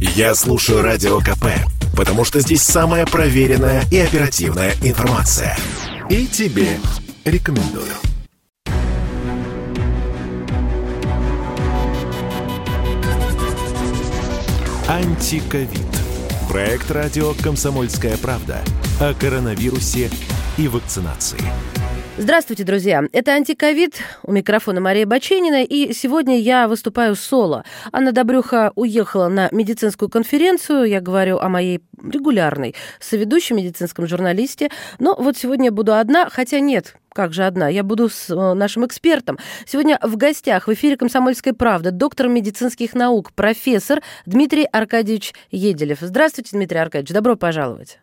Я слушаю Радио КП, потому что здесь самая проверенная и оперативная информация. И тебе рекомендую. Антиковид. Проект радио «Комсомольская правда» о коронавирусе и вакцинации. Здравствуйте, друзья. Это «Антиковид». У микрофона Мария Баченина. И сегодня я выступаю соло. Анна Добрюха уехала на медицинскую конференцию. Я говорю о моей регулярной соведущей медицинском журналисте. Но вот сегодня я буду одна, хотя нет, как же одна? Я буду с э, нашим экспертом. Сегодня в гостях в эфире «Комсомольской правды» доктор медицинских наук, профессор Дмитрий Аркадьевич Еделев. Здравствуйте, Дмитрий Аркадьевич. Добро пожаловать.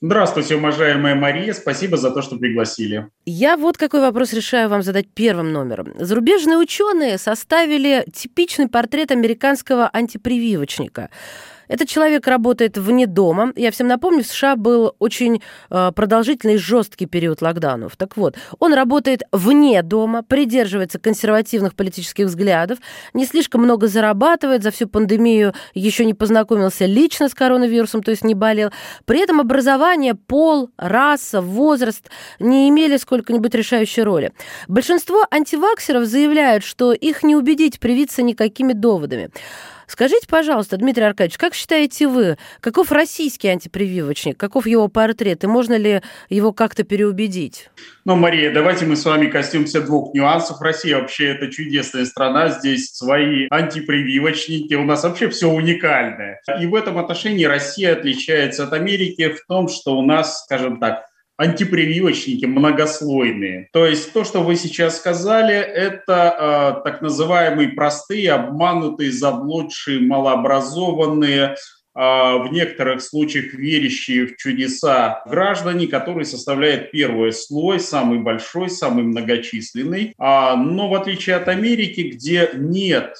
Здравствуйте, уважаемая Мария. Спасибо за то, что пригласили. Я вот какой вопрос решаю вам задать первым номером. Зарубежные ученые составили типичный портрет американского антипрививочника – этот человек работает вне дома. Я всем напомню, в США был очень э, продолжительный жесткий период локдаунов. Так вот, он работает вне дома, придерживается консервативных политических взглядов, не слишком много зарабатывает, за всю пандемию еще не познакомился лично с коронавирусом, то есть не болел. При этом образование, пол, раса, возраст не имели сколько-нибудь решающей роли. Большинство антиваксеров заявляют, что их не убедить привиться никакими доводами. Скажите, пожалуйста, Дмитрий Аркадьевич, как считаете вы, каков российский антипрививочник, каков его портрет, и можно ли его как-то переубедить? Ну, Мария, давайте мы с вами коснемся двух нюансов. Россия вообще это чудесная страна, здесь свои антипрививочники, у нас вообще все уникальное. И в этом отношении Россия отличается от Америки в том, что у нас, скажем так, антипрививочники многослойные. То есть то, что вы сейчас сказали, это э, так называемые простые, обманутые, заблудшие, малообразованные, э, в некоторых случаях верящие в чудеса граждане, которые составляют первый слой, самый большой, самый многочисленный. А, но в отличие от Америки, где нет,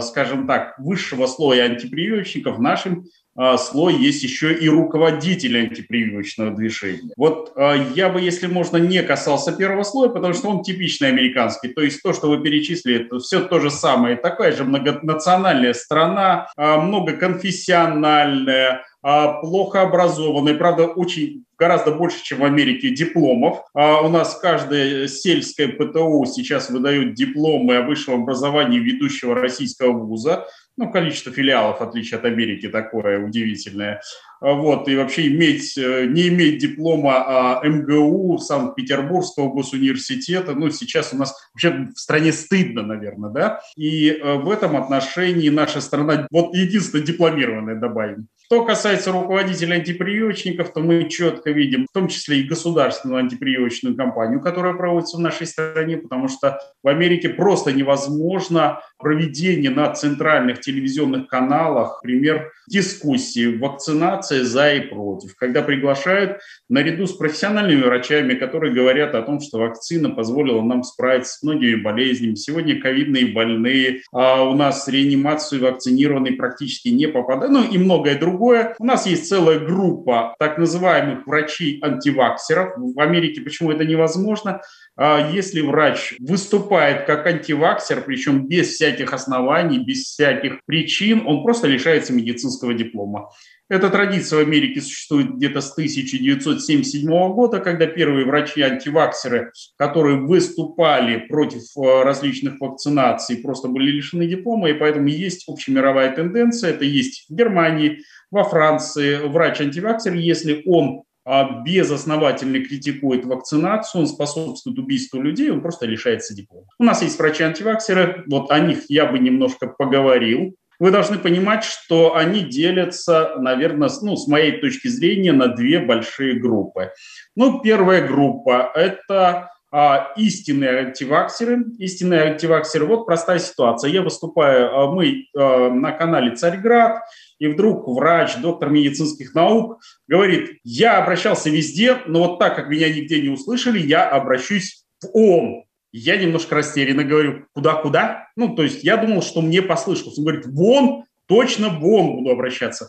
скажем так, высшего слоя антипрививочников, в нашем а, слой есть еще и руководитель антипрививочного движения. Вот а, я бы, если можно, не касался первого слоя, потому что он типичный американский. То есть то, что вы перечислили, это все то же самое. Такая же многонациональная страна, а, многоконфессиональная, плохо образованная, правда, очень гораздо больше, чем в Америке, дипломов. А у нас каждое сельское ПТУ сейчас выдают дипломы о высшем образовании ведущего российского вуза ну, количество филиалов, в отличие от Америки, такое удивительное. А вот, и вообще иметь, э, не иметь диплома МГУ Санкт-Петербургского госуниверситета, ну, сейчас у нас вообще в стране стыдно, наверное, да, и э, в этом отношении наша страна, вот единственное дипломированная, добавим. Что касается руководителей антипрививочников, то мы четко видим, в том числе и государственную антипрививочную кампанию, которая проводится в нашей стране, потому что в Америке просто невозможно проведение на центральных телевизионных каналах, например, дискуссии, вакцинации за и против, когда приглашают наряду с профессиональными врачами, которые говорят о том, что вакцина позволила нам справиться с многими болезнями. Сегодня ковидные больные, а у нас реанимацию вакцинированные практически не попадают, ну и многое другое другое. У нас есть целая группа так называемых врачей-антиваксеров. В Америке почему это невозможно? А если врач выступает как антиваксер, причем без всяких оснований, без всяких причин, он просто лишается медицинского диплома. Эта традиция в Америке существует где-то с 1977 года, когда первые врачи-антиваксеры, которые выступали против э, различных вакцинаций, просто были лишены диплома, и поэтому есть общемировая тенденция, это есть в Германии, во Франции врач-антиваксер, если он а, безосновательно критикует вакцинацию, он способствует убийству людей, он просто лишается диплома. У нас есть врачи-антиваксеры, вот о них я бы немножко поговорил. Вы должны понимать, что они делятся, наверное, ну, с моей точки зрения, на две большие группы. Ну, первая группа – это а, истинные антиваксеры. Истинные антиваксеры. Вот простая ситуация. Я выступаю, а, мы а, на канале «Царьград», и вдруг врач, доктор медицинских наук говорит, я обращался везде, но вот так как меня нигде не услышали, я обращусь в ООН. Я немножко растерянно говорю, куда-куда? Ну, то есть я думал, что мне послышалось. Он говорит, вон, точно вон буду обращаться.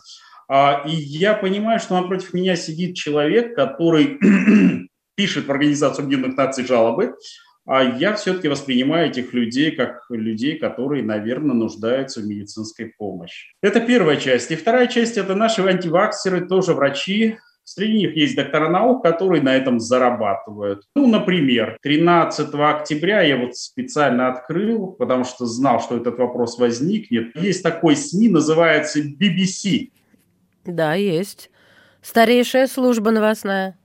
И я понимаю, что напротив меня сидит человек, который пишет в Организацию Объединенных Наций жалобы, а я все-таки воспринимаю этих людей как людей, которые, наверное, нуждаются в медицинской помощи. Это первая часть. И вторая часть – это наши антиваксеры, тоже врачи, Среди них есть доктора наук, которые на этом зарабатывают. Ну, например, 13 октября я вот специально открыл, потому что знал, что этот вопрос возникнет. Есть такой СМИ, называется BBC. Да, есть. Старейшая служба новостная.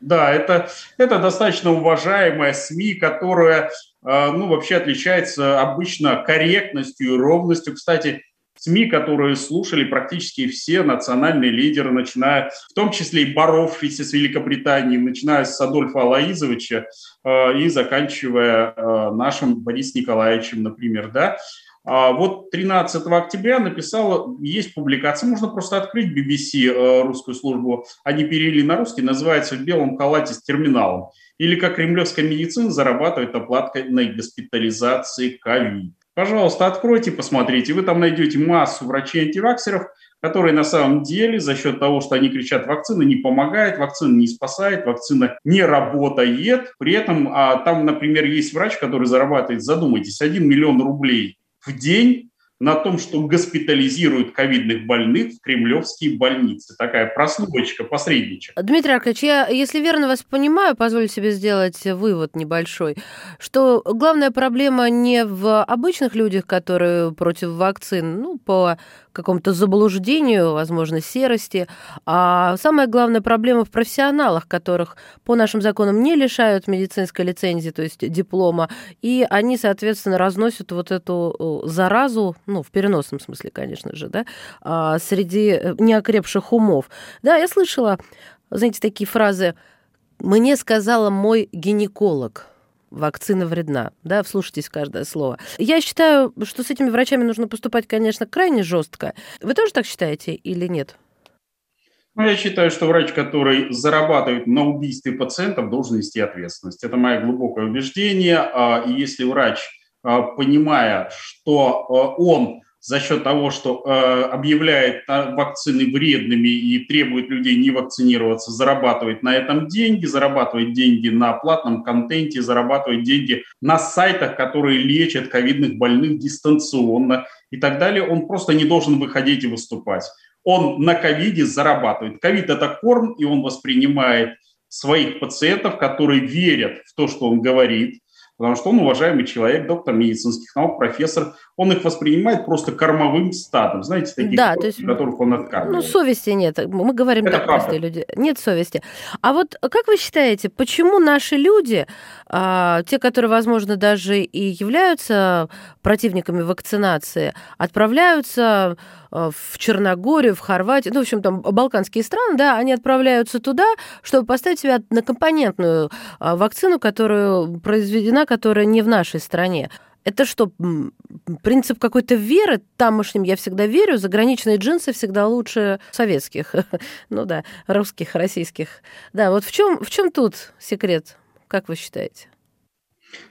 Да, это, это достаточно уважаемая СМИ, которая, э, ну, вообще отличается обычно корректностью и ровностью. Кстати, СМИ, которые слушали практически все национальные лидеры, начиная, в том числе и боровшиеся с Великобританией, начиная с Адольфа Алаизовича э, и заканчивая э, нашим Борисом Николаевичем, например, да. А вот 13 октября написала, есть публикация, можно просто открыть BBC, э, русскую службу, они перевели на русский, называется «В белом халате с терминалом». Или как кремлевская медицина зарабатывает оплаткой на госпитализации ковид. Пожалуйста, откройте, посмотрите. Вы там найдете массу врачей-антиваксеров, которые на самом деле за счет того, что они кричат, вакцина не помогает, вакцина не спасает, вакцина не работает. При этом а, там, например, есть врач, который зарабатывает, задумайтесь, 1 миллион рублей в день на том, что госпитализируют ковидных больных в кремлевские больницы. Такая прослойка, посредничек. Дмитрий Аркадьевич, я, если верно вас понимаю, позволю себе сделать вывод небольшой, что главная проблема не в обычных людях, которые против вакцин, ну, по какому-то заблуждению, возможно, серости. А самая главная проблема в профессионалах, которых по нашим законам не лишают медицинской лицензии, то есть диплома, и они, соответственно, разносят вот эту заразу, ну, в переносном смысле, конечно же, да, а, среди э, неокрепших умов. Да, я слышала, знаете, такие фразы «мне сказала мой гинеколог», вакцина вредна. Да, вслушайтесь каждое слово. Я считаю, что с этими врачами нужно поступать, конечно, крайне жестко. Вы тоже так считаете или нет? Ну, я считаю, что врач, который зарабатывает на убийстве пациентов, должен нести ответственность. Это мое глубокое убеждение. А, и если врач, а, понимая, что а, он за счет того, что э, объявляет вакцины вредными и требует людей не вакцинироваться, зарабатывает на этом деньги, зарабатывает деньги на платном контенте, зарабатывает деньги на сайтах, которые лечат ковидных больных дистанционно и так далее, он просто не должен выходить и выступать. Он на ковиде зарабатывает. Ковид – это корм, и он воспринимает своих пациентов, которые верят в то, что он говорит – потому что он уважаемый человек, доктор медицинских наук, профессор, он их воспринимает просто кормовым стадом, знаете, таких, да, то есть, которых он откармливает. Ну, совести нет, мы говорим Это так правда. простые люди, нет совести. А вот как вы считаете, почему наши люди, а, те, которые, возможно, даже и являются противниками вакцинации, отправляются а, в Черногорию, в Хорватию, ну, в общем, там балканские страны, да, они отправляются туда, чтобы поставить себя на компонентную а, вакцину, которая произведена, которая не в нашей стране. Это что, принцип какой-то веры тамошним я всегда верю, заграничные джинсы всегда лучше советских, ну да, русских, российских. Да, вот в чем в чем тут секрет, как вы считаете?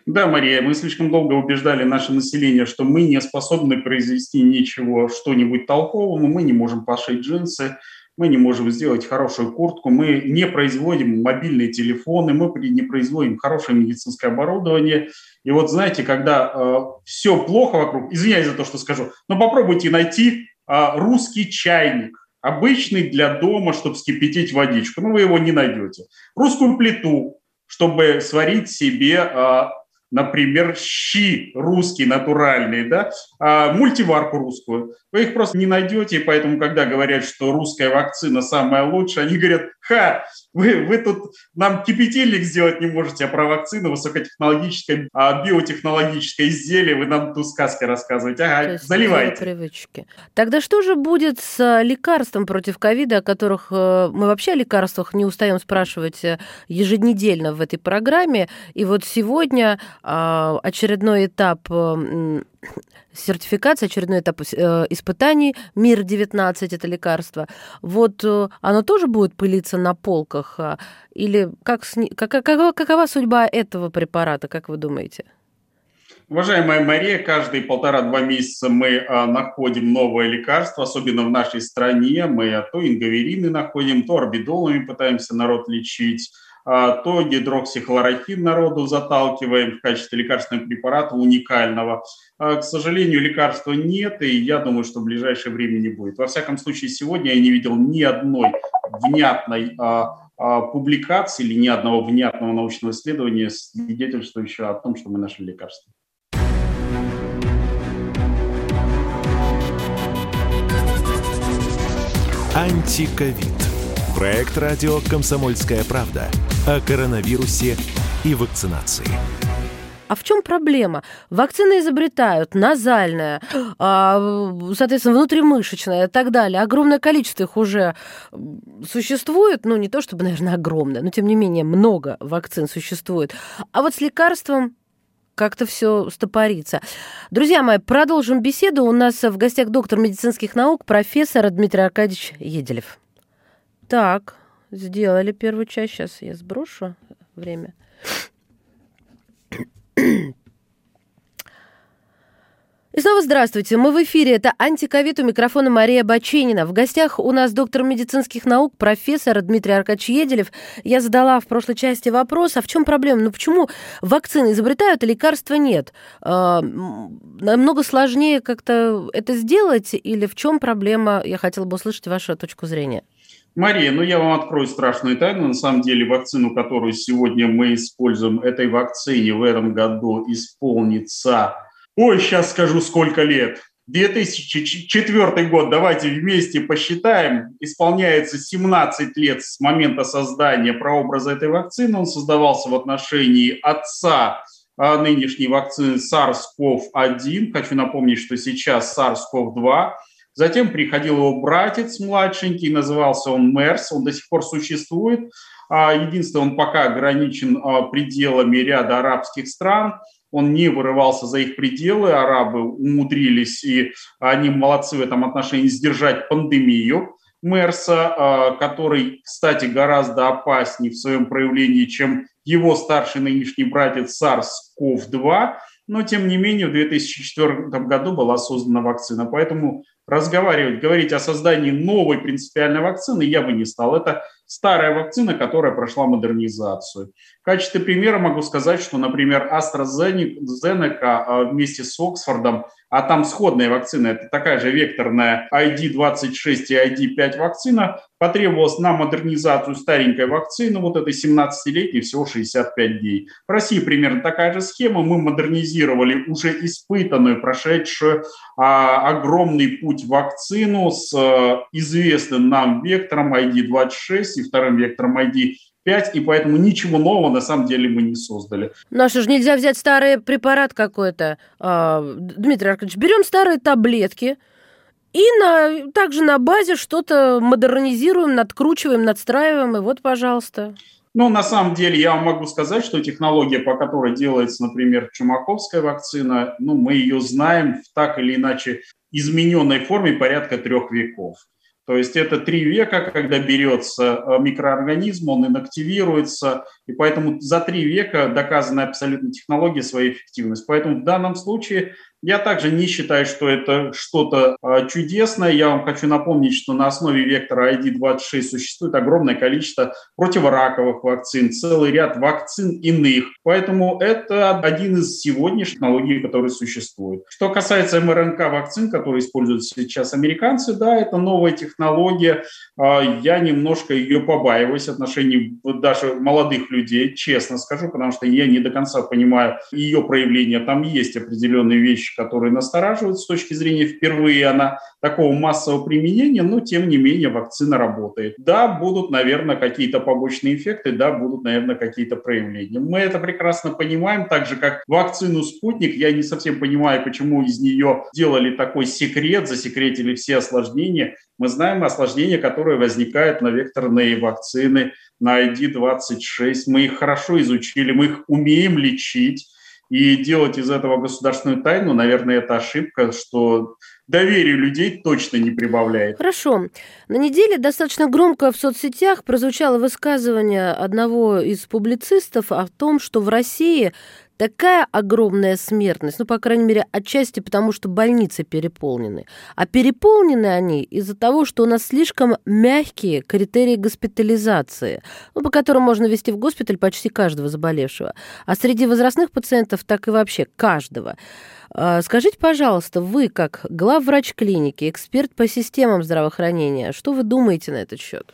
Да, Мария, мы слишком долго убеждали наше население, что мы не способны произвести ничего, что-нибудь толкового, мы не можем пошить джинсы, мы не можем сделать хорошую куртку, мы не производим мобильные телефоны, мы не производим хорошее медицинское оборудование. И вот знаете, когда э, все плохо вокруг, извиняюсь за то, что скажу, но попробуйте найти э, русский чайник, обычный для дома, чтобы вскипятить водичку. Ну, вы его не найдете. Русскую плиту, чтобы сварить себе э, например, щи русские, натуральные, да, а мультиварку русскую. Вы их просто не найдете, и поэтому, когда говорят, что русская вакцина самая лучшая, они говорят, ха, вы, вы тут нам кипятильник сделать не можете, а про вакцину высокотехнологическое, а биотехнологическое изделие вы нам тут сказки рассказываете. Ага, заливайте. Привычки. Тогда что же будет с лекарством против ковида, о которых э, мы вообще о лекарствах не устаем спрашивать э, еженедельно в этой программе? И вот сегодня а, очередной этап сертификации, очередной этап э, испытаний, МИР-19, это лекарство, вот э, оно тоже будет пылиться на полках? А, или как, как, какова, какова судьба этого препарата, как вы думаете? Уважаемая Мария, каждые полтора-два месяца мы а, находим новое лекарство, особенно в нашей стране. Мы то ингаверины находим, то орбидолами пытаемся народ лечить, то гидроксихлорохин народу заталкиваем в качестве лекарственного препарата уникального. К сожалению, лекарства нет, и я думаю, что в ближайшее время не будет. Во всяком случае, сегодня я не видел ни одной внятной публикации или ни одного внятного научного исследования, свидетельствующего о том, что мы нашли лекарство. Антиковид. Проект радио «Комсомольская правда» о коронавирусе и вакцинации. А в чем проблема? Вакцины изобретают, назальная, а, соответственно, внутримышечная и так далее. Огромное количество их уже существует. Ну, не то чтобы, наверное, огромное, но тем не менее много вакцин существует. А вот с лекарством как-то все стопорится. Друзья мои, продолжим беседу. У нас в гостях доктор медицинских наук, профессор Дмитрий Аркадьевич Еделев. Так, сделали первую часть. Сейчас я сброшу время. И снова здравствуйте. Мы в эфире. Это антиковид у микрофона Мария Баченина. В гостях у нас доктор медицинских наук, профессор Дмитрий Аркадьевич Еделев. Я задала в прошлой части вопрос, а в чем проблема? Ну почему вакцины изобретают, а лекарства нет? А, намного сложнее как-то это сделать или в чем проблема? Я хотела бы услышать вашу точку зрения. Мария, ну я вам открою страшную тайну. На самом деле вакцину, которую сегодня мы используем, этой вакцине в этом году исполнится Ой, сейчас скажу, сколько лет. 2004 год, давайте вместе посчитаем, исполняется 17 лет с момента создания прообраза этой вакцины. Он создавался в отношении отца а, нынешней вакцины SARS-CoV-1. Хочу напомнить, что сейчас SARS-CoV-2. Затем приходил его братец младшенький, назывался он MERS, он до сих пор существует. А, единственное, он пока ограничен а, пределами ряда арабских стран – он не вырывался за их пределы, арабы умудрились, и они молодцы в этом отношении, сдержать пандемию Мерса, а, который, кстати, гораздо опаснее в своем проявлении, чем его старший нынешний братец SARS-CoV-2, но тем не менее в 2004 году была создана вакцина. Поэтому разговаривать, говорить о создании новой принципиальной вакцины я бы не стал. Это старая вакцина, которая прошла модернизацию. В качестве примера могу сказать, что, например, AstraZeneca а, вместе с Оксфордом а там сходная вакцина, это такая же векторная ID26 и ID5 вакцина, потребовалась на модернизацию старенькой вакцины, вот этой 17-летней, всего 65 дней. В России примерно такая же схема, мы модернизировали уже испытанную, прошедшую а, огромный путь вакцину с а, известным нам вектором ID26 и вторым вектором ID 5, и поэтому ничего нового на самом деле мы не создали. Ну а что же, нельзя взять старый препарат какой-то? А, Дмитрий Аркадьевич, берем старые таблетки, и на, также на базе что-то модернизируем, надкручиваем, надстраиваем, и вот, пожалуйста. Ну, на самом деле, я вам могу сказать, что технология, по которой делается, например, чумаковская вакцина, ну, мы ее знаем в так или иначе измененной форме порядка трех веков. То есть это три века, когда берется э, микроорганизм, он инактивируется, и поэтому за три века доказана абсолютно технология своей эффективность. Поэтому в данном случае я также не считаю, что это что-то а, чудесное. Я вам хочу напомнить, что на основе вектора ID26 существует огромное количество противораковых вакцин, целый ряд вакцин иных. Поэтому это один из сегодняшних технологий, которые существуют. Что касается МРНК-вакцин, которые используют сейчас американцы, да, это новая технология. А, я немножко ее побаиваюсь в отношении даже молодых людей, честно скажу, потому что я не до конца понимаю ее проявление. Там есть определенные вещи, вещи, которые настораживают с точки зрения впервые она такого массового применения, но тем не менее вакцина работает. Да, будут, наверное, какие-то побочные эффекты, да, будут, наверное, какие-то проявления. Мы это прекрасно понимаем, так же, как вакцину «Спутник». Я не совсем понимаю, почему из нее делали такой секрет, засекретили все осложнения. Мы знаем осложнения, которые возникают на векторные вакцины, на ID26. Мы их хорошо изучили, мы их умеем лечить. И делать из этого государственную тайну, наверное, это ошибка, что доверию людей точно не прибавляет. Хорошо. На неделе достаточно громко в соцсетях прозвучало высказывание одного из публицистов о том, что в России такая огромная смертность, ну, по крайней мере, отчасти потому, что больницы переполнены. А переполнены они из-за того, что у нас слишком мягкие критерии госпитализации, ну, по которым можно вести в госпиталь почти каждого заболевшего. А среди возрастных пациентов так и вообще каждого. А, скажите, пожалуйста, вы как главврач клиники, эксперт по системам здравоохранения, что вы думаете на этот счет?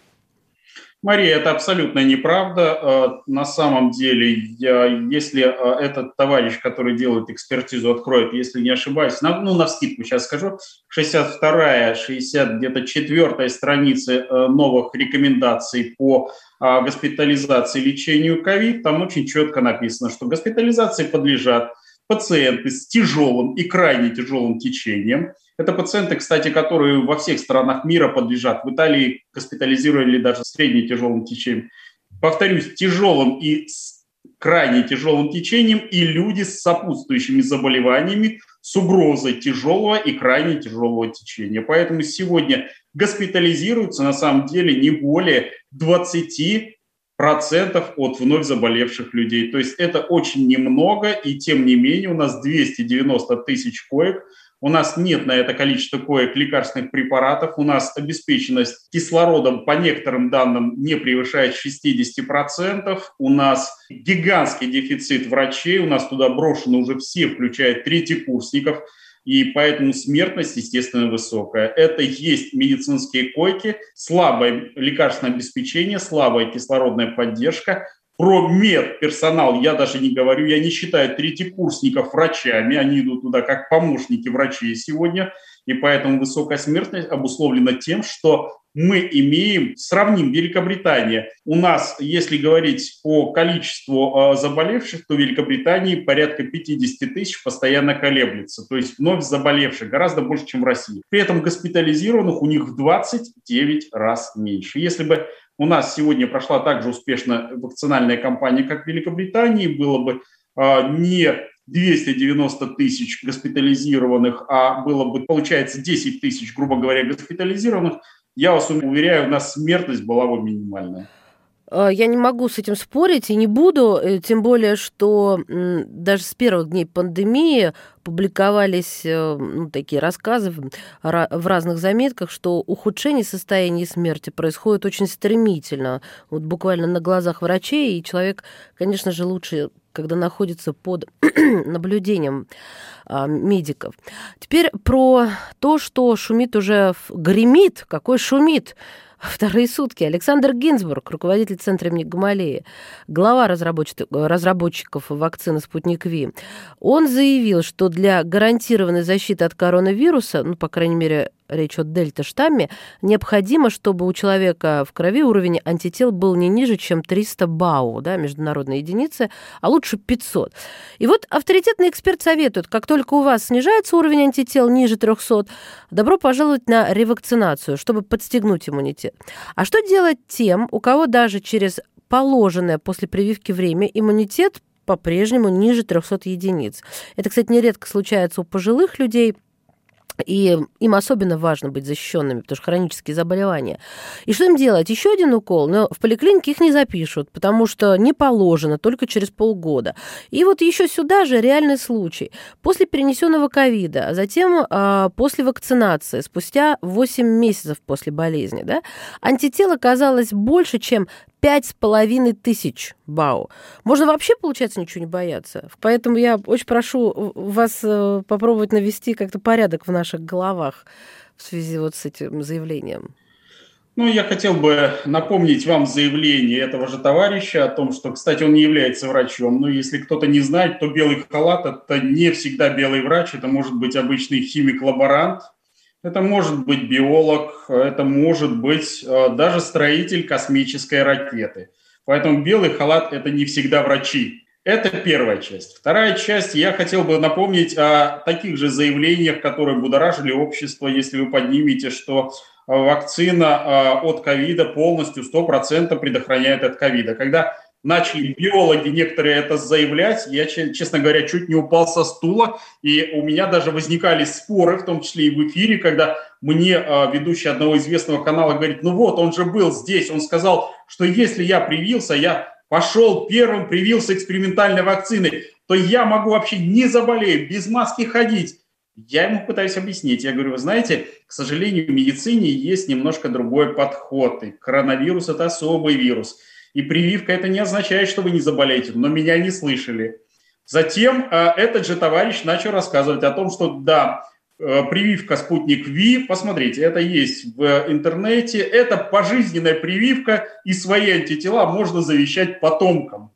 Мария, это абсолютно неправда. Э, на самом деле, я, если э, этот товарищ, который делает экспертизу, откроет, если не ошибаюсь, на, ну, на вскидку сейчас скажу, 62-я, 60 где-то четвертая страницы новых рекомендаций по госпитализации и лечению ковид, там очень четко написано, что госпитализации подлежат пациенты с тяжелым и крайне тяжелым течением – это пациенты, кстати, которые во всех странах мира подлежат. В Италии госпитализировали даже средне тяжелым течением. Повторюсь, тяжелым и крайне тяжелым течением и люди с сопутствующими заболеваниями с угрозой тяжелого и крайне тяжелого течения. Поэтому сегодня госпитализируются на самом деле не более 20 процентов от вновь заболевших людей. То есть это очень немного, и тем не менее у нас 290 тысяч коек – у нас нет на это количество коек лекарственных препаратов, у нас обеспеченность кислородом по некоторым данным не превышает 60%, у нас гигантский дефицит врачей, у нас туда брошены уже все, включая третьекурсников, и поэтому смертность, естественно, высокая. Это есть медицинские койки, слабое лекарственное обеспечение, слабая кислородная поддержка, про медперсонал я даже не говорю, я не считаю третьекурсников врачами, они идут туда как помощники врачей сегодня, и поэтому высокая смертность обусловлена тем, что мы имеем, сравним Великобритания. У нас, если говорить по количеству э, заболевших, то в Великобритании порядка 50 тысяч постоянно колеблется. То есть вновь заболевших гораздо больше, чем в России. При этом госпитализированных у них в 29 раз меньше. Если бы у нас сегодня прошла также успешно вакцинальная кампания, как в Великобритании, было бы а, не 290 тысяч госпитализированных, а было бы, получается, 10 тысяч, грубо говоря, госпитализированных, я вас уверяю, у нас смертность была бы минимальная. А, я не могу с этим спорить и не буду, э, тем более, что даже с первых дней пандемии публиковались э, ну, такие рассказы в разных заметках, что ухудшение состояния смерти происходит очень стремительно, вот буквально на глазах врачей, и человек, конечно же, лучше когда находится под наблюдением а, медиков. Теперь про то, что шумит уже, гремит, какой шумит Вторые сутки. Александр Гинзбург, руководитель Центра имени Гамалеи, глава разработчиков, вакцины «Спутник Ви», он заявил, что для гарантированной защиты от коронавируса, ну, по крайней мере, речь о дельта-штамме, необходимо, чтобы у человека в крови уровень антител был не ниже, чем 300 БАУ, да, международной единицы, а лучше 500. И вот авторитетный эксперт советует, как только у вас снижается уровень антител ниже 300, добро пожаловать на ревакцинацию, чтобы подстегнуть иммунитет. А что делать тем, у кого даже через положенное после прививки время иммунитет по-прежнему ниже 300 единиц. Это, кстати, нередко случается у пожилых людей – и им особенно важно быть защищенными, потому что хронические заболевания. И что им делать? Еще один укол, но в поликлинике их не запишут, потому что не положено, только через полгода. И вот еще сюда же реальный случай. После перенесенного ковида, а затем а, после вакцинации, спустя 8 месяцев после болезни, да, антител оказалось больше, чем пять с половиной тысяч БАУ. Можно вообще, получается, ничего не бояться. Поэтому я очень прошу вас э, попробовать навести как-то порядок в наших головах в связи вот с этим заявлением. Ну, я хотел бы напомнить вам заявление этого же товарища о том, что, кстати, он не является врачом. Но если кто-то не знает, то белый халат – это не всегда белый врач, это может быть обычный химик-лаборант, это может быть биолог, это может быть э, даже строитель космической ракеты. Поэтому белый халат – это не всегда врачи. Это первая часть. Вторая часть, я хотел бы напомнить о таких же заявлениях, которые будоражили общество, если вы поднимете, что вакцина э, от ковида полностью 100% предохраняет от ковида. Когда начали биологи некоторые это заявлять, я, честно говоря, чуть не упал со стула, и у меня даже возникали споры, в том числе и в эфире, когда мне а, ведущий одного известного канала говорит, ну вот, он же был здесь, он сказал, что если я привился, я пошел первым, привился экспериментальной вакциной, то я могу вообще не заболеть, без маски ходить. Я ему пытаюсь объяснить. Я говорю, вы знаете, к сожалению, в медицине есть немножко другой подход. И коронавирус – это особый вирус. И прививка – это не означает, что вы не заболеете. Но меня не слышали. Затем э, этот же товарищ начал рассказывать о том, что да, э, прививка «Спутник Ви», посмотрите, это есть в интернете, это пожизненная прививка, и свои антитела можно завещать потомкам.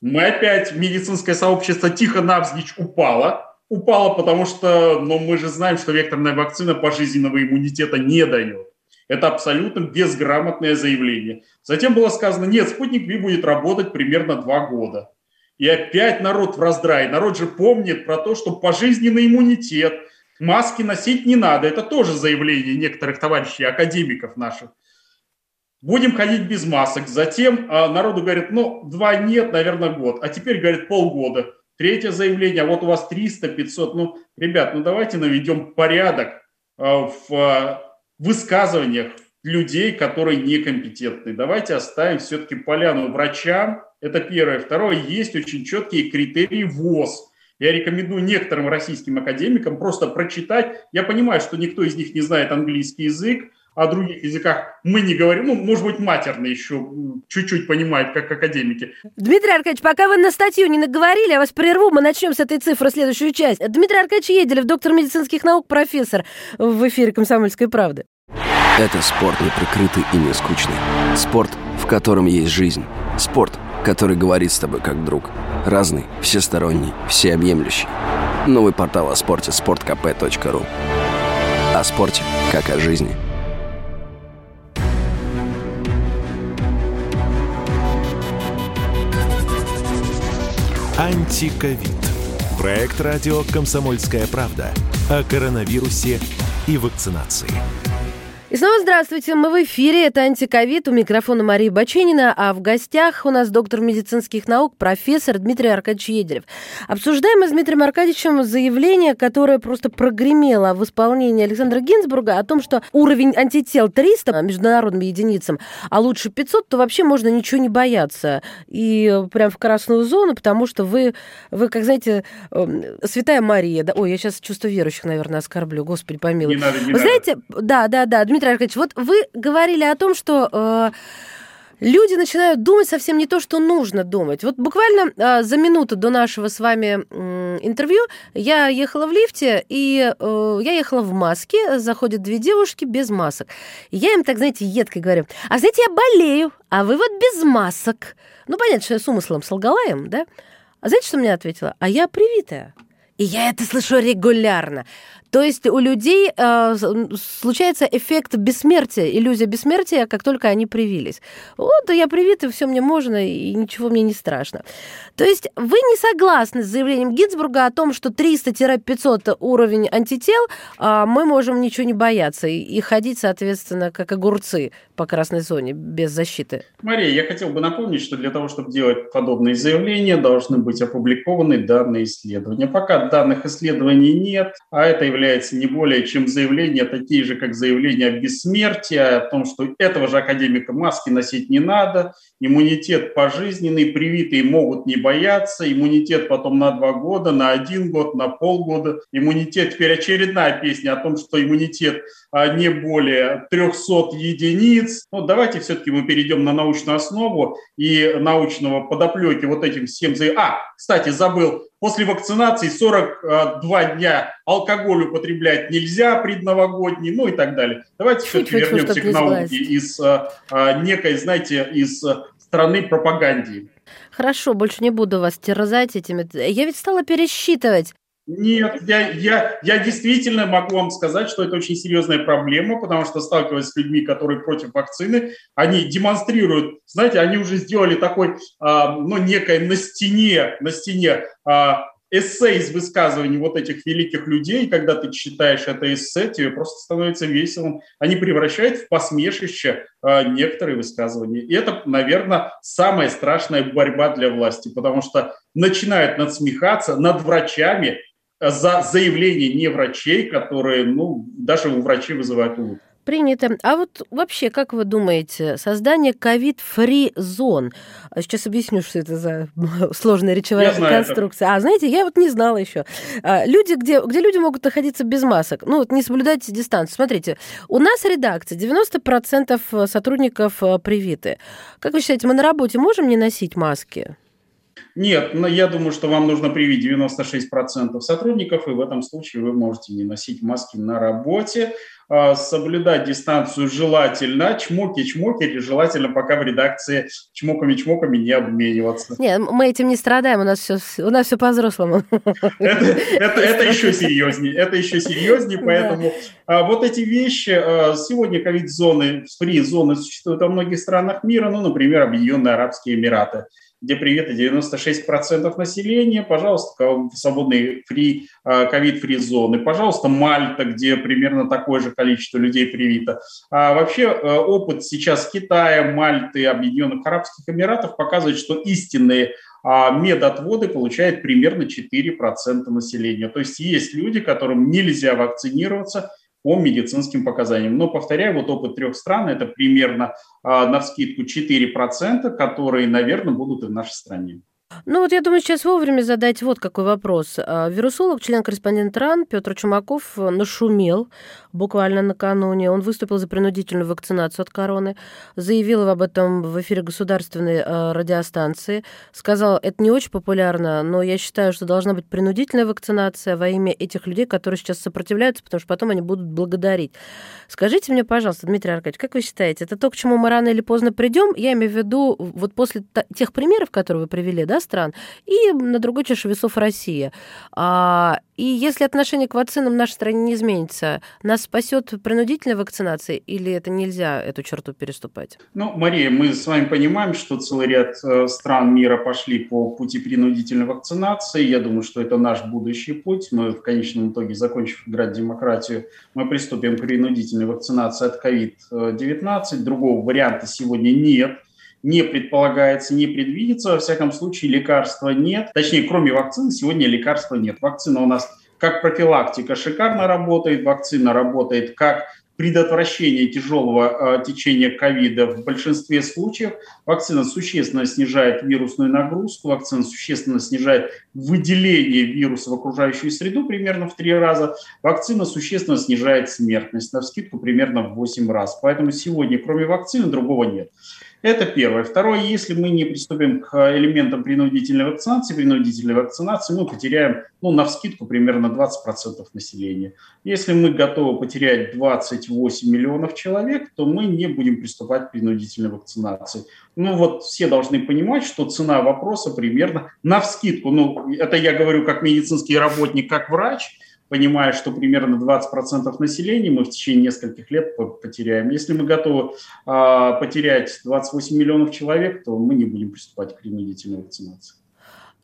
Мы опять, медицинское сообщество тихо навзничь упало – упала, потому что ну, мы же знаем, что векторная вакцина пожизненного иммунитета не дает. Это абсолютно безграмотное заявление. Затем было сказано, нет, спутник Ви будет работать примерно два года. И опять народ в раздрае. Народ же помнит про то, что пожизненный иммунитет, маски носить не надо. Это тоже заявление некоторых товарищей, академиков наших. Будем ходить без масок. Затем а, народу говорят, ну, два нет, наверное, год. А теперь, говорят, полгода. Третье заявление, а вот у вас 300, 500. Ну, ребят, ну давайте наведем порядок а, в а, высказываниях людей, которые некомпетентны. Давайте оставим все-таки поляну врачам. Это первое. Второе, есть очень четкие критерии ВОЗ. Я рекомендую некоторым российским академикам просто прочитать. Я понимаю, что никто из них не знает английский язык, о других языках мы не говорим. Ну, может быть, матерно еще чуть-чуть понимает, как академики. Дмитрий Аркадьевич, пока вы на статью не наговорили, я вас прерву, мы начнем с этой цифры следующую часть. Дмитрий Аркадьевич Еделев, доктор медицинских наук, профессор в эфире «Комсомольской правды». Это спорт не прикрытый и не скучный. Спорт, в котором есть жизнь. Спорт, который говорит с тобой как друг. Разный, всесторонний, всеобъемлющий. Новый портал о спорте – sportkp.ru О спорте, как о жизни – Антиковид. Проект радио «Комсомольская правда» о коронавирусе и вакцинации. И снова здравствуйте, мы в эфире, это «Антиковид», у микрофона Мария Баченина, а в гостях у нас доктор медицинских наук, профессор Дмитрий Аркадьевич Еделев. Обсуждаем мы с Дмитрием Аркадьевичем заявление, которое просто прогремело в исполнении Александра Гинзбурга о том, что уровень антител 300 международным единицам, а лучше 500, то вообще можно ничего не бояться. И прям в красную зону, потому что вы, вы как знаете, эм, святая Мария, да, ой, я сейчас чувство верующих, наверное, оскорблю, господи помилуй. Не надо, не вы надо. знаете, да, да, да, Дмитрий Дмитрий Аркадьевич, вот вы говорили о том, что э, люди начинают думать совсем не то, что нужно думать. Вот буквально э, за минуту до нашего с вами э, интервью я ехала в лифте, и э, я ехала в маске, заходят две девушки без масок. Я им так, знаете, едко говорю, а знаете, я болею, а вы вот без масок. Ну, понятно, что я с умыслом солгала им, да? А знаете, что мне ответила? А я привитая. И я это слышу регулярно. То есть у людей э, случается эффект бессмертия, иллюзия бессмертия, как только они привились. Вот, я привит, и все мне можно, и ничего мне не страшно. То есть вы не согласны с заявлением Гинзбурга о том, что 300-500 уровень антител, э, мы можем ничего не бояться и, и ходить, соответственно, как огурцы по красной зоне без защиты? Мария, я хотел бы напомнить, что для того, чтобы делать подобные заявления, должны быть опубликованы данные исследования. Пока данных исследований нет, а это является не более чем заявление, такие же, как заявление о бессмертии, о том, что этого же академика маски носить не надо, иммунитет пожизненный, привитые могут не бояться, иммунитет потом на два года, на один год, на полгода. Иммунитет, теперь очередная песня о том, что иммунитет а, не более 300 единиц. Ну, давайте все-таки мы перейдем на научную основу и научного подоплеки вот этим всем. А, кстати, забыл, После вакцинации 42 дня алкоголь употреблять нельзя предновогодний, ну и так далее. Давайте все-таки вернемся к науке из а, а, некой, знаете, из страны пропаганды. Хорошо, больше не буду вас терзать этими. Я ведь стала пересчитывать. Нет, я, я, я действительно могу вам сказать, что это очень серьезная проблема, потому что сталкиваясь с людьми, которые против вакцины, они демонстрируют, знаете, они уже сделали такой, а, ну, некое на стене, на стене а, эссе из высказываний вот этих великих людей, когда ты читаешь это эссе, тебе просто становится веселым. Они превращают в посмешище э, некоторые высказывания. И это, наверное, самая страшная борьба для власти, потому что начинают надсмехаться над врачами за заявления не врачей, которые, ну, даже у врачей вызывают улыбку. Принято. А вот вообще, как вы думаете, создание ковид-фри зон, сейчас объясню, что это за сложная речевая конструкция. Это. А, знаете, я вот не знала еще. А, люди, где, где люди могут находиться без масок, ну, вот не соблюдать дистанцию. Смотрите, у нас редакция, 90% сотрудников э, привиты. Как вы считаете, мы на работе можем не носить маски? Нет, но я думаю, что вам нужно привить 96% сотрудников, и в этом случае вы можете не носить маски на работе. А, соблюдать дистанцию желательно, чмоки-чмоки, желательно пока в редакции чмоками-чмоками не обмениваться. Нет, мы этим не страдаем, у нас все, у нас все по-взрослому. Это, это, это еще серьезнее, это еще серьезнее, поэтому да. вот эти вещи, а, сегодня ковид-зоны, фри-зоны существуют во многих странах мира, ну, например, Объединенные Арабские Эмираты где привиты 96% населения, пожалуйста, свободные фри, а, ковид-фри зоны, пожалуйста, Мальта, где примерно такое же количество людей привито. А вообще э, опыт сейчас Китая, Мальты, Объединенных Арабских Эмиратов показывает, что истинные а, медотводы получают примерно 4% населения. То есть есть люди, которым нельзя вакцинироваться, по медицинским показаниям. Но, повторяю, вот опыт трех стран – это примерно а, на вскидку 4%, которые, наверное, будут и в нашей стране. Ну вот я думаю, сейчас вовремя задать вот какой вопрос. А, вирусолог, член-корреспондент РАН Петр Чумаков нашумел буквально накануне. Он выступил за принудительную вакцинацию от короны, заявил об этом в эфире государственной а, радиостанции, сказал, это не очень популярно, но я считаю, что должна быть принудительная вакцинация во имя этих людей, которые сейчас сопротивляются, потому что потом они будут благодарить. Скажите мне, пожалуйста, Дмитрий Аркадьевич, как вы считаете, это то, к чему мы рано или поздно придем? Я имею в виду вот после тех примеров, которые вы привели, да, стран, и на другой чаше весов Россия. А, и если отношение к вакцинам в нашей стране не изменится, нас спасет принудительная вакцинация или это нельзя эту черту переступать? Ну, Мария, мы с вами понимаем, что целый ряд э, стран мира пошли по пути принудительной вакцинации. Я думаю, что это наш будущий путь. Мы в конечном итоге, закончив играть демократию, мы приступим к принудительной вакцинации от COVID-19. Другого варианта сегодня нет не предполагается, не предвидится. Во всяком случае, лекарства нет. Точнее, кроме вакцины, сегодня лекарства нет. Вакцина у нас как профилактика шикарно работает, вакцина работает как предотвращение тяжелого э, течения ковида в большинстве случаев. Вакцина существенно снижает вирусную нагрузку, вакцина существенно снижает выделение вируса в окружающую среду примерно в три раза. Вакцина существенно снижает смертность, на скидку примерно в 8 раз. Поэтому сегодня кроме вакцины другого нет. Это первое. Второе, если мы не приступим к элементам принудительной вакцинации, принудительной вакцинации мы потеряем, ну, на вскидку примерно 20% населения. Если мы готовы потерять 28 миллионов человек, то мы не будем приступать к принудительной вакцинации. Ну, вот все должны понимать, что цена вопроса примерно на вскидку, ну, это я говорю как медицинский работник, как врач – понимая, что примерно 20% населения мы в течение нескольких лет потеряем. Если мы готовы э, потерять 28 миллионов человек, то мы не будем приступать к принудительной вакцинации.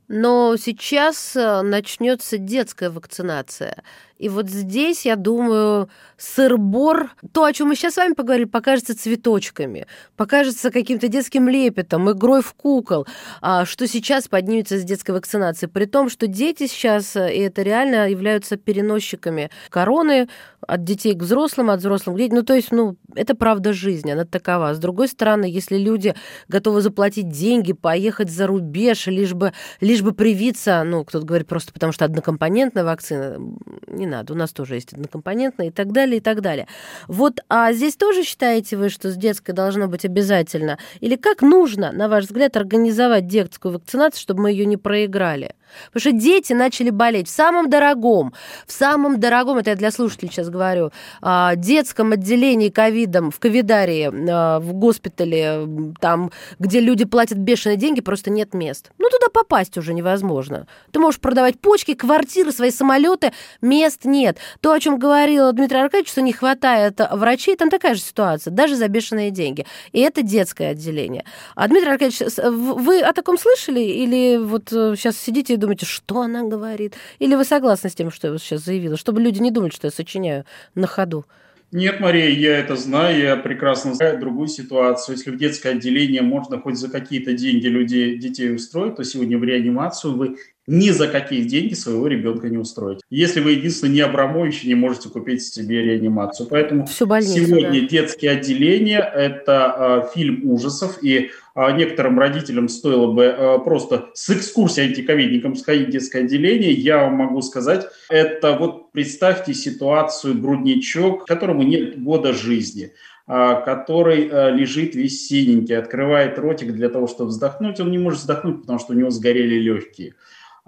Но сейчас э, начнется детская вакцинация. И вот здесь, я думаю, сыр-бор, то, о чем мы сейчас с вами поговорили, покажется цветочками, покажется каким-то детским лепетом, игрой в кукол, а, что сейчас поднимется с детской вакцинации. При том, что дети сейчас, э, и это реально являются переносчиками короны от детей к взрослым, от взрослых к детям. Ну, то есть, ну, это правда жизни, она такова. С другой стороны, если люди готовы заплатить деньги, поехать за рубеж, лишь бы, лишь бы привиться, ну, кто-то говорит просто потому, что однокомпонентная вакцина, не надо, у нас тоже есть однокомпонентная и так далее, и так далее. Вот, а здесь тоже считаете вы, что с детской должно быть обязательно? Или как нужно, на ваш взгляд, организовать детскую вакцинацию, чтобы мы ее не проиграли? Потому что дети начали болеть в самом дорогом, в самом дорогом, это я для слушателей сейчас говорю, а, детском отделении ковидом, в ковидарии, а, в госпитале, там, где люди платят бешеные деньги, просто нет мест. Ну, туда попасть уже невозможно. Ты можешь продавать почки, квартиры, свои самолеты, мест нет. То, о чем говорил Дмитрий Аркадьевич, что не хватает врачей, там такая же ситуация, даже за бешеные деньги. И это детское отделение. А, Дмитрий Аркадьевич, вы о таком слышали или вот сейчас э, сидите думаете, что она говорит? Или вы согласны с тем, что я сейчас заявила, чтобы люди не думали, что я сочиняю на ходу? Нет, Мария, я это знаю, я прекрасно знаю другую ситуацию. Если в детское отделение можно хоть за какие-то деньги людей, детей устроить, то сегодня в реанимацию вы ни за какие деньги своего ребенка не устроить. Если вы единственный не Абрамович, не можете купить себе реанимацию. Поэтому Всю больницу, сегодня да. детские отделения – это э, фильм ужасов, и э, некоторым родителям стоило бы э, просто с экскурсией антиковидником сходить в детское отделение. Я вам могу сказать, это вот представьте ситуацию грудничок, которому нет года жизни который лежит весь синенький, открывает ротик для того, чтобы вздохнуть. Он не может вздохнуть, потому что у него сгорели легкие.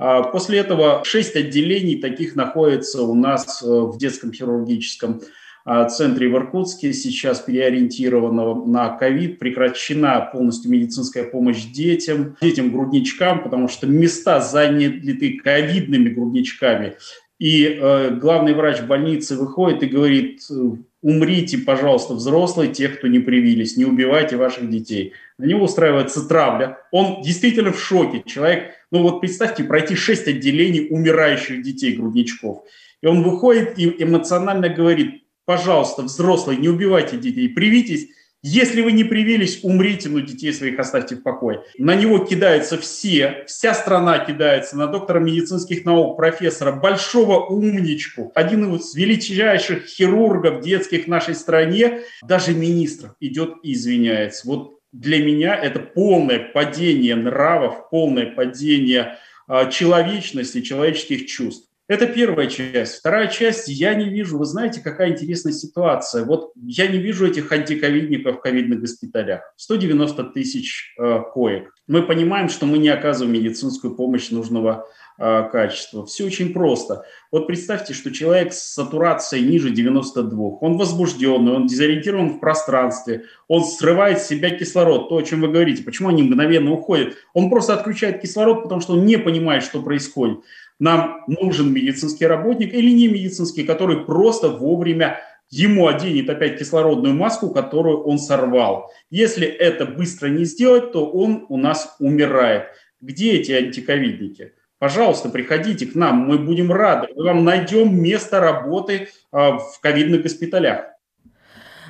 А после этого шесть отделений таких находится у нас э, в детском хирургическом а, центре в Иркутске, сейчас переориентированного на ковид, прекращена полностью медицинская помощь детям, детям-грудничкам, потому что места заняты ковидными грудничками. И э, главный врач больницы выходит и говорит, умрите, пожалуйста, взрослые, те, кто не привились, не убивайте ваших детей. На него устраивается травля. Он действительно в шоке. Человек ну вот представьте, пройти шесть отделений умирающих детей, грудничков. И он выходит и эмоционально говорит, пожалуйста, взрослые, не убивайте детей, привитесь. Если вы не привились, умрите, но детей своих оставьте в покое. На него кидаются все, вся страна кидается на доктора медицинских наук, профессора, большого умничку, один из величайших хирургов детских в нашей стране, даже министр идет и извиняется. Вот для меня это полное падение нравов, полное падение а, человечности, человеческих чувств. Это первая часть. Вторая часть, я не вижу, вы знаете, какая интересная ситуация. Вот я не вижу этих антиковидников в ковидных госпиталях. 190 тысяч э, коек. Мы понимаем, что мы не оказываем медицинскую помощь нужного качества. Все очень просто. Вот представьте, что человек с сатурацией ниже 92, он возбужденный, он дезориентирован в пространстве, он срывает с себя кислород, то, о чем вы говорите. Почему они мгновенно уходят? Он просто отключает кислород, потому что он не понимает, что происходит. Нам нужен медицинский работник или не медицинский, который просто вовремя ему оденет опять кислородную маску, которую он сорвал. Если это быстро не сделать, то он у нас умирает. Где эти антиковидники? Пожалуйста, приходите к нам, мы будем рады. Мы вам найдем место работы а, в ковидных госпиталях.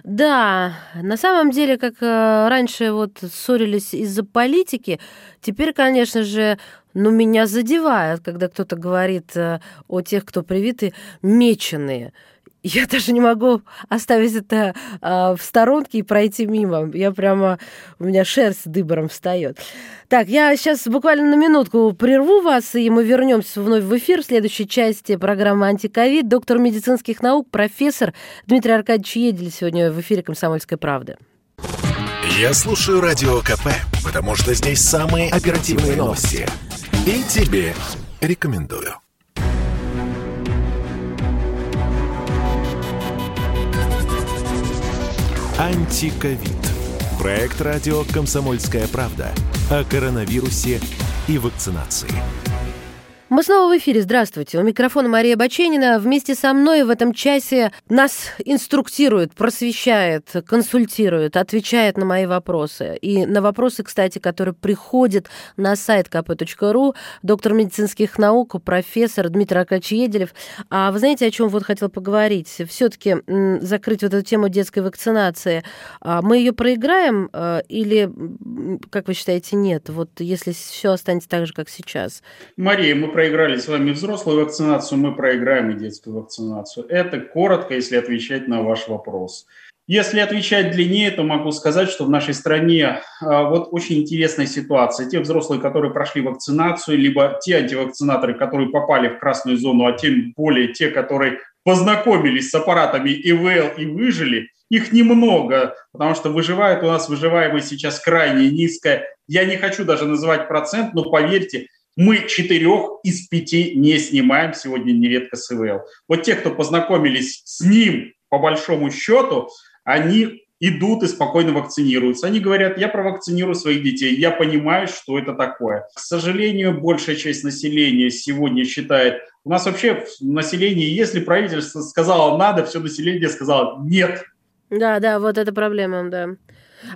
Да, на самом деле, как э, раньше вот ссорились из-за политики, теперь, конечно же, ну, меня задевает, когда кто-то говорит э, о тех, кто привиты, меченые. Я даже не могу оставить это э, в сторонке и пройти мимо. Я прямо, у меня шерсть дыбором встает. Так, я сейчас буквально на минутку прерву вас, и мы вернемся вновь в эфир в следующей части программы «Антиковид». Доктор медицинских наук, профессор Дмитрий Аркадьевич Едель сегодня в эфире «Комсомольской правды». Я слушаю Радио КП, потому что здесь самые оперативные новости. И тебе рекомендую. Антиковид. Проект радио «Комсомольская правда» о коронавирусе и вакцинации. Мы снова в эфире. Здравствуйте. У микрофона Мария Баченина. Вместе со мной в этом часе нас инструктирует, просвещает, консультирует, отвечает на мои вопросы. И на вопросы, кстати, которые приходят на сайт kp.ru, доктор медицинских наук, профессор Дмитрий Аркадьевич Еделев. А вы знаете, о чем вот хотел поговорить? Все-таки закрыть вот эту тему детской вакцинации. А мы ее проиграем э, или, как вы считаете, нет? Вот если все останется так же, как сейчас. Мария, мы проиграли с вами взрослую вакцинацию, мы проиграем и детскую вакцинацию. Это коротко, если отвечать на ваш вопрос. Если отвечать длиннее, то могу сказать, что в нашей стране а, вот очень интересная ситуация. Те взрослые, которые прошли вакцинацию, либо те антивакцинаторы, которые попали в красную зону, а тем более те, которые познакомились с аппаратами ИВЛ и выжили, их немного, потому что выживает у нас выживаемость сейчас крайне низкая. Я не хочу даже называть процент, но поверьте, мы четырех из пяти не снимаем сегодня нередко с ИВЛ. Вот те, кто познакомились с ним по большому счету, они идут и спокойно вакцинируются. Они говорят, я провакцинирую своих детей, я понимаю, что это такое. К сожалению, большая часть населения сегодня считает, у нас вообще в населении, если правительство сказало надо, все население сказало нет. Да, да, вот это проблема, да.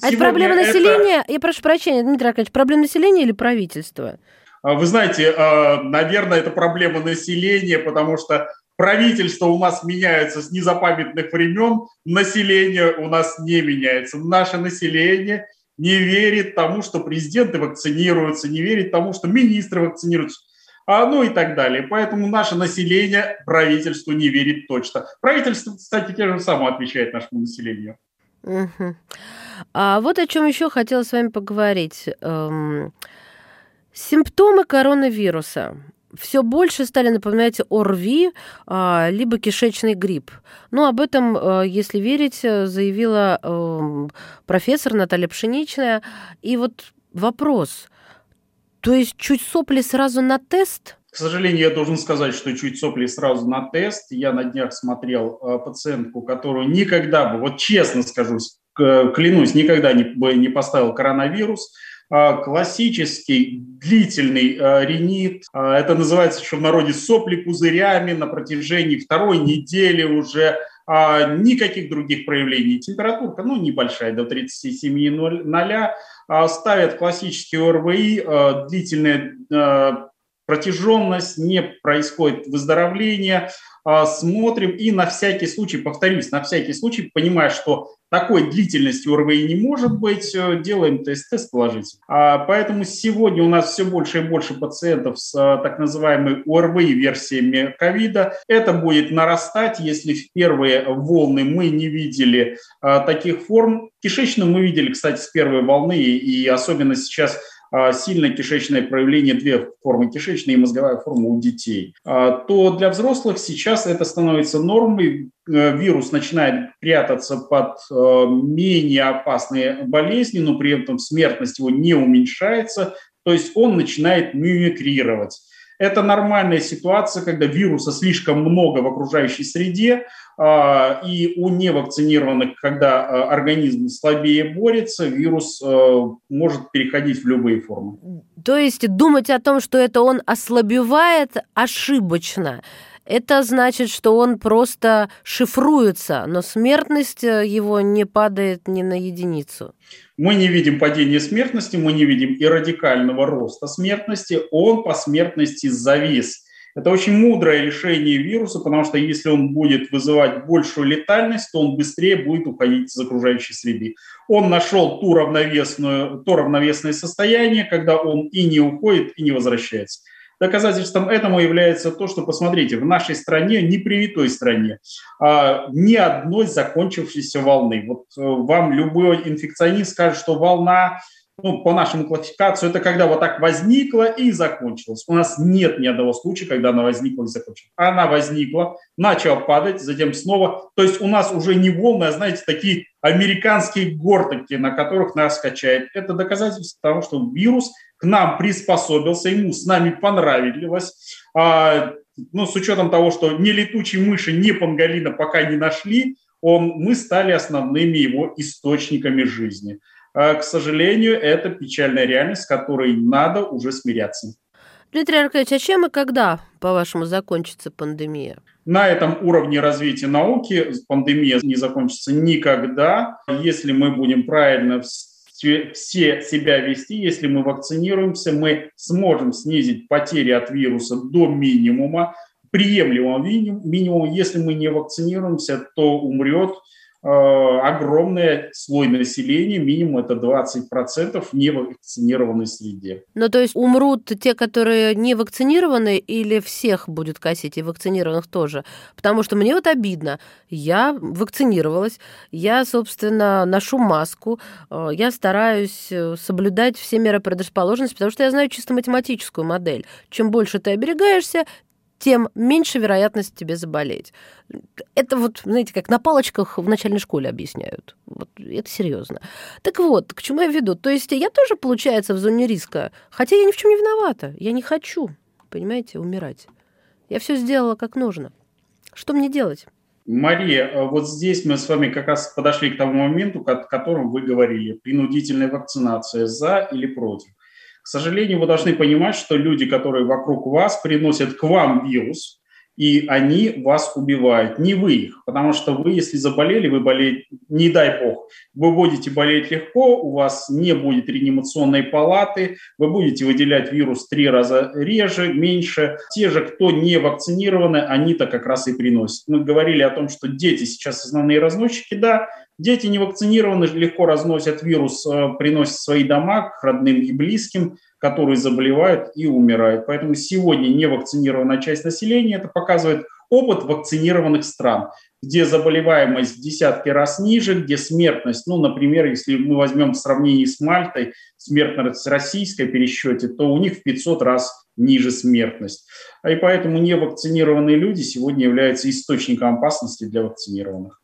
А это проблема населения, это... я прошу прощения, Дмитрий Аркадьевич, проблема населения или правительства? Вы знаете, наверное, это проблема населения, потому что правительство у нас меняется с незапамятных времен, население у нас не меняется. Наше население не верит тому, что президенты вакцинируются, не верит тому, что министры вакцинируются, а, ну и так далее. Поэтому наше население правительству не верит точно. Правительство, кстати, тем же самым отвечает нашему населению. Угу. А вот о чем еще хотела с вами поговорить. Симптомы коронавируса все больше стали напоминать ОРВИ, а, либо кишечный грипп. Ну, об этом, э, если верить, заявила эм, профессор Наталья Пшеничная. И вот вопрос. То есть чуть сопли сразу на тест? К сожалению, я должен сказать, что чуть сопли сразу на тест. Я на днях смотрел э, пациентку, которую никогда бы, вот честно скажу, клянусь, никогда не, бы не поставил коронавирус – классический длительный а, ринит. А, это называется еще в народе сопли пузырями на протяжении второй недели уже никаких других проявлений. Температурка, ну, небольшая, до 37,0. Ставят классический ОРВИ, длительная протяженность, не происходит выздоровление, смотрим и на всякий случай, повторюсь, на всякий случай, понимая, что такой длительности ОРВИ не может быть, э, делаем тест, тест положительный. А, поэтому сегодня у нас все больше и больше пациентов с а, так называемой ОРВИ-версиями ковида. Это будет нарастать, если в первые волны мы не видели а, таких форм. Кишечную мы видели, кстати, с первой волны, и особенно сейчас а, сильное кишечное проявление, две формы кишечной и мозговая форма у детей, а, то для взрослых сейчас это становится нормой. Э, вирус начинает прятаться под э, менее опасные болезни, но при этом смертность его не уменьшается, то есть он начинает мимикрировать. Это нормальная ситуация, когда вируса слишком много в окружающей среде, а, и у невакцинированных, когда а, организм слабее борется, вирус а, может переходить в любые формы. То есть думать о том, что это он ослабевает, ошибочно. Это значит, что он просто шифруется, но смертность э, его не падает ни на единицу. Мы не видим падения смертности, мы не видим и радикального роста смертности, он по смертности завис. Это очень мудрое решение вируса, потому что если он будет вызывать большую летальность, то он быстрее будет уходить из окружающей среды. Он нашел ту равновесную, то равновесное состояние, когда он и не уходит, и не возвращается. Доказательством этому является то, что, посмотрите, в нашей стране, непривитой стране, а, ни одной закончившейся волны. Вот э, вам любой инфекционист скажет, что волна ну, по нашему классификацию, это когда вот так возникла и закончилась. У нас нет ни одного случая, когда она возникла и закончилась. Она возникла, начала падать, затем снова. То есть у нас уже не волны, а, знаете, такие американские гортаки, на которых нас качает. Это доказательство того, что вирус к нам приспособился, ему с нами понравилось. А, ну, с учетом того, что ни летучей мыши, ни панголина пока не нашли, он, мы стали основными его источниками жизни. А, к сожалению, это печальная реальность, с которой надо уже смиряться. Дмитрий Аркадьевич, а чем и когда, по-вашему, закончится пандемия? На этом уровне развития науки пандемия не закончится никогда, если мы будем правильно все себя вести, если мы вакцинируемся, мы сможем снизить потери от вируса до минимума, приемлемого минимума. Если мы не вакцинируемся, то умрет огромный слой населения, минимум это 20% в невакцинированной среде. Ну, то есть умрут те, которые не вакцинированы, или всех будет косить, и вакцинированных тоже? Потому что мне вот обидно. Я вакцинировалась, я, собственно, ношу маску, э, я стараюсь э, соблюдать все меры предрасположенности, потому что я знаю чисто математическую модель. Чем больше ты оберегаешься, тем меньше вероятность тебе заболеть. Это вот, знаете, как на палочках в начальной школе объясняют. Вот это серьезно. Так вот, к чему я веду? То есть я тоже, получается, в зоне риска, хотя я ни в чем не виновата. Я не хочу, понимаете, умирать. Я все сделала как нужно. Что мне делать? Мария, э, вот здесь мы с вами как раз подошли к тому моменту, о котором вы говорили. Принудительная вакцинация за или против. К сожалению, вы должны понимать, что люди, которые вокруг вас, приносят к вам вирус, и они вас убивают, не вы их, потому что вы, если заболели, вы болеете, не дай бог, вы будете болеть легко, у вас не будет реанимационной палаты, вы будете выделять вирус три раза реже, меньше. Те же, кто не вакцинированы, они-то как раз и приносят. Мы говорили о том, что дети сейчас основные разносчики, да, Дети не вакцинированы легко разносят вирус, э, приносят свои дома к родным и близким, которые заболевают и умирают. Поэтому сегодня невакцинированная часть населения, это показывает опыт вакцинированных стран, где заболеваемость в десятки раз ниже, где смертность, ну, например, если мы возьмем в сравнении с Мальтой, смертность российской пересчете, то у них в 500 раз ниже смертность. И поэтому невакцинированные люди сегодня являются источником опасности для вакцинированных.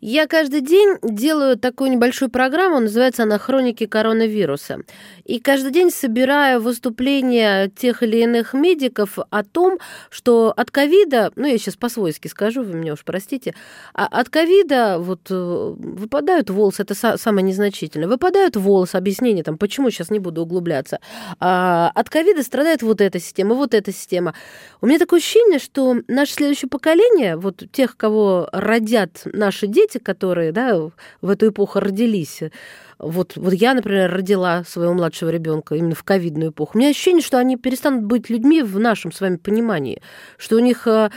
Я каждый день делаю такую небольшую программу, называется она «Хроники коронавируса». И каждый день собираю выступления тех или иных медиков о том, что от ковида, ну я сейчас по-свойски скажу, вы меня уж простите, а от ковида вот э, выпадают волосы, это самое незначительное, выпадают волосы, объяснение там, почему, сейчас не буду углубляться. А от ковида страдает вот эта система, вот эта система. У меня такое ощущение, что наше следующее поколение, вот тех, кого родят наши дети, дети, которые да, в эту эпоху родились, вот, вот я, например, родила своего младшего ребенка именно в ковидную эпоху. У меня ощущение, что они перестанут быть людьми в нашем с вами понимании, что у них э,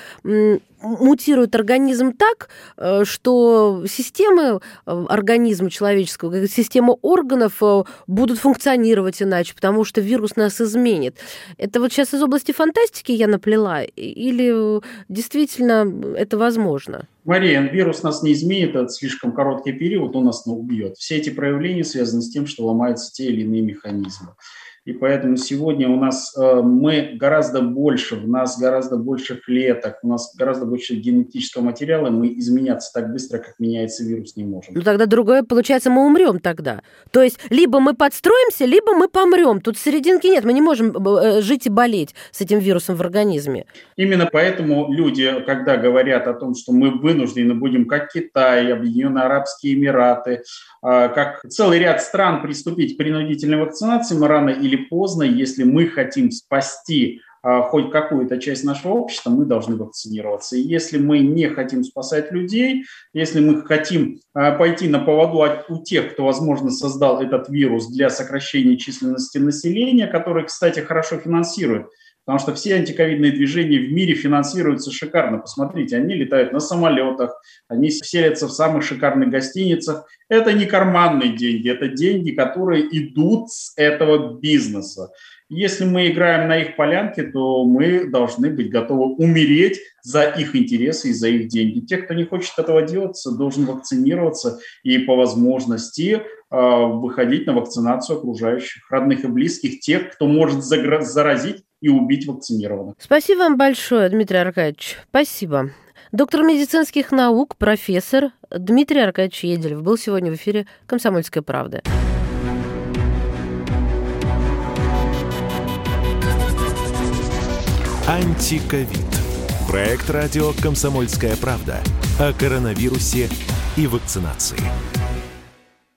мутирует организм так, э, что системы э, организма человеческого, система органов будут функционировать иначе, потому что вирус нас изменит. Это вот сейчас из области фантастики я наплела, или действительно это возможно? Мария, вирус нас не изменит, это слишком короткий период, он нас убьет. Все эти проявления связаны с тем, что ломаются те или иные механизмы. И поэтому сегодня у нас э, мы гораздо больше, у нас гораздо больше клеток, у нас гораздо больше генетического материала, мы изменяться так быстро, как меняется вирус, не можем. Ну тогда другое, получается, мы умрем тогда. То есть либо мы подстроимся, либо мы помрем. Тут серединки нет, мы не можем э, жить и болеть с этим вирусом в организме. Именно поэтому люди, когда говорят о том, что мы вынуждены будем, как Китай, Объединенные Арабские Эмираты, э, как целый ряд стран приступить к принудительной вакцинации, мы рано или поздно, если мы хотим спасти а, хоть какую-то часть нашего общества, мы должны вакцинироваться. И если мы не хотим спасать людей, если мы хотим а, пойти на поводу у тех, кто, возможно, создал этот вирус для сокращения численности населения, который, кстати, хорошо финансирует, потому что все антиковидные движения в мире финансируются шикарно. Посмотрите, они летают на самолетах, они селятся в самых шикарных гостиницах. Это не карманные деньги, это деньги, которые идут с этого бизнеса. Если мы играем на их полянке, то мы должны быть готовы умереть за их интересы и за их деньги. Те, кто не хочет этого делать, должен вакцинироваться и по возможности э, выходить на вакцинацию окружающих, родных и близких, тех, кто может заразить и убить вакцинированных. Спасибо вам большое, Дмитрий Аркадьевич. Спасибо. Доктор медицинских наук, профессор Дмитрий Аркадьевич Еделев был сегодня в эфире «Комсомольской правды». Антиковид. Проект радио «Комсомольская правда» о коронавирусе и вакцинации.